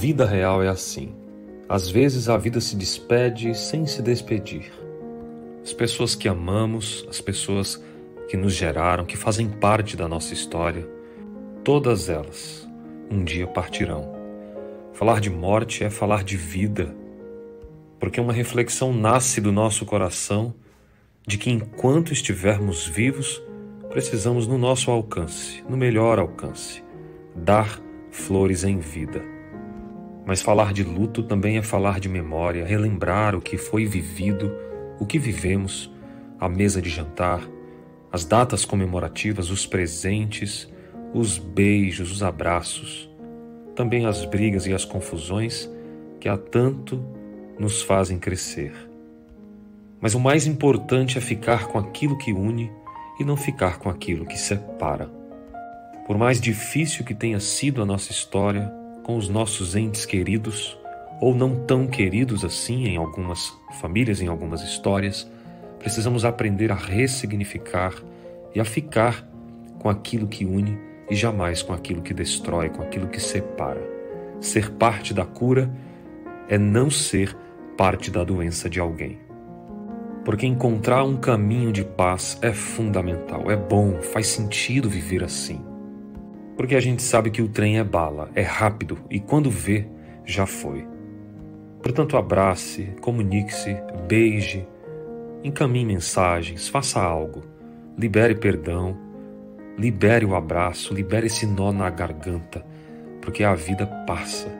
vida real é assim. Às vezes a vida se despede sem se despedir. As pessoas que amamos, as pessoas que nos geraram, que fazem parte da nossa história, todas elas um dia partirão. Falar de morte é falar de vida, porque uma reflexão nasce do nosso coração de que enquanto estivermos vivos, precisamos no nosso alcance, no melhor alcance, dar flores em vida. Mas falar de luto também é falar de memória, relembrar o que foi vivido, o que vivemos, a mesa de jantar, as datas comemorativas, os presentes, os beijos, os abraços, também as brigas e as confusões que há tanto nos fazem crescer. Mas o mais importante é ficar com aquilo que une e não ficar com aquilo que separa. Por mais difícil que tenha sido a nossa história com os nossos entes queridos, ou não tão queridos assim em algumas famílias, em algumas histórias, precisamos aprender a ressignificar e a ficar com aquilo que une e jamais com aquilo que destrói, com aquilo que separa. Ser parte da cura é não ser parte da doença de alguém porque encontrar um caminho de paz é fundamental, é bom, faz sentido viver assim. Porque a gente sabe que o trem é bala, é rápido e quando vê, já foi. Portanto, abrace, comunique-se, beije, encaminhe mensagens, faça algo, libere perdão, libere o abraço, libere esse nó na garganta, porque a vida passa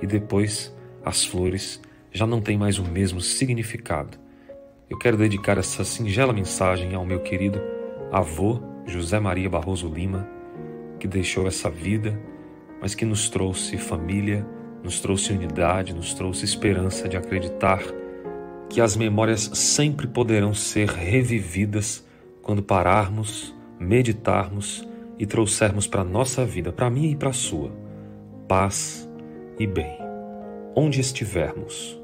e depois as flores já não têm mais o mesmo significado eu quero dedicar essa singela mensagem ao meu querido avô José Maria Barroso Lima, que deixou essa vida, mas que nos trouxe família, nos trouxe unidade, nos trouxe esperança de acreditar que as memórias sempre poderão ser revividas quando pararmos, meditarmos e trouxermos para a nossa vida, para mim e para a sua, paz e bem. Onde estivermos,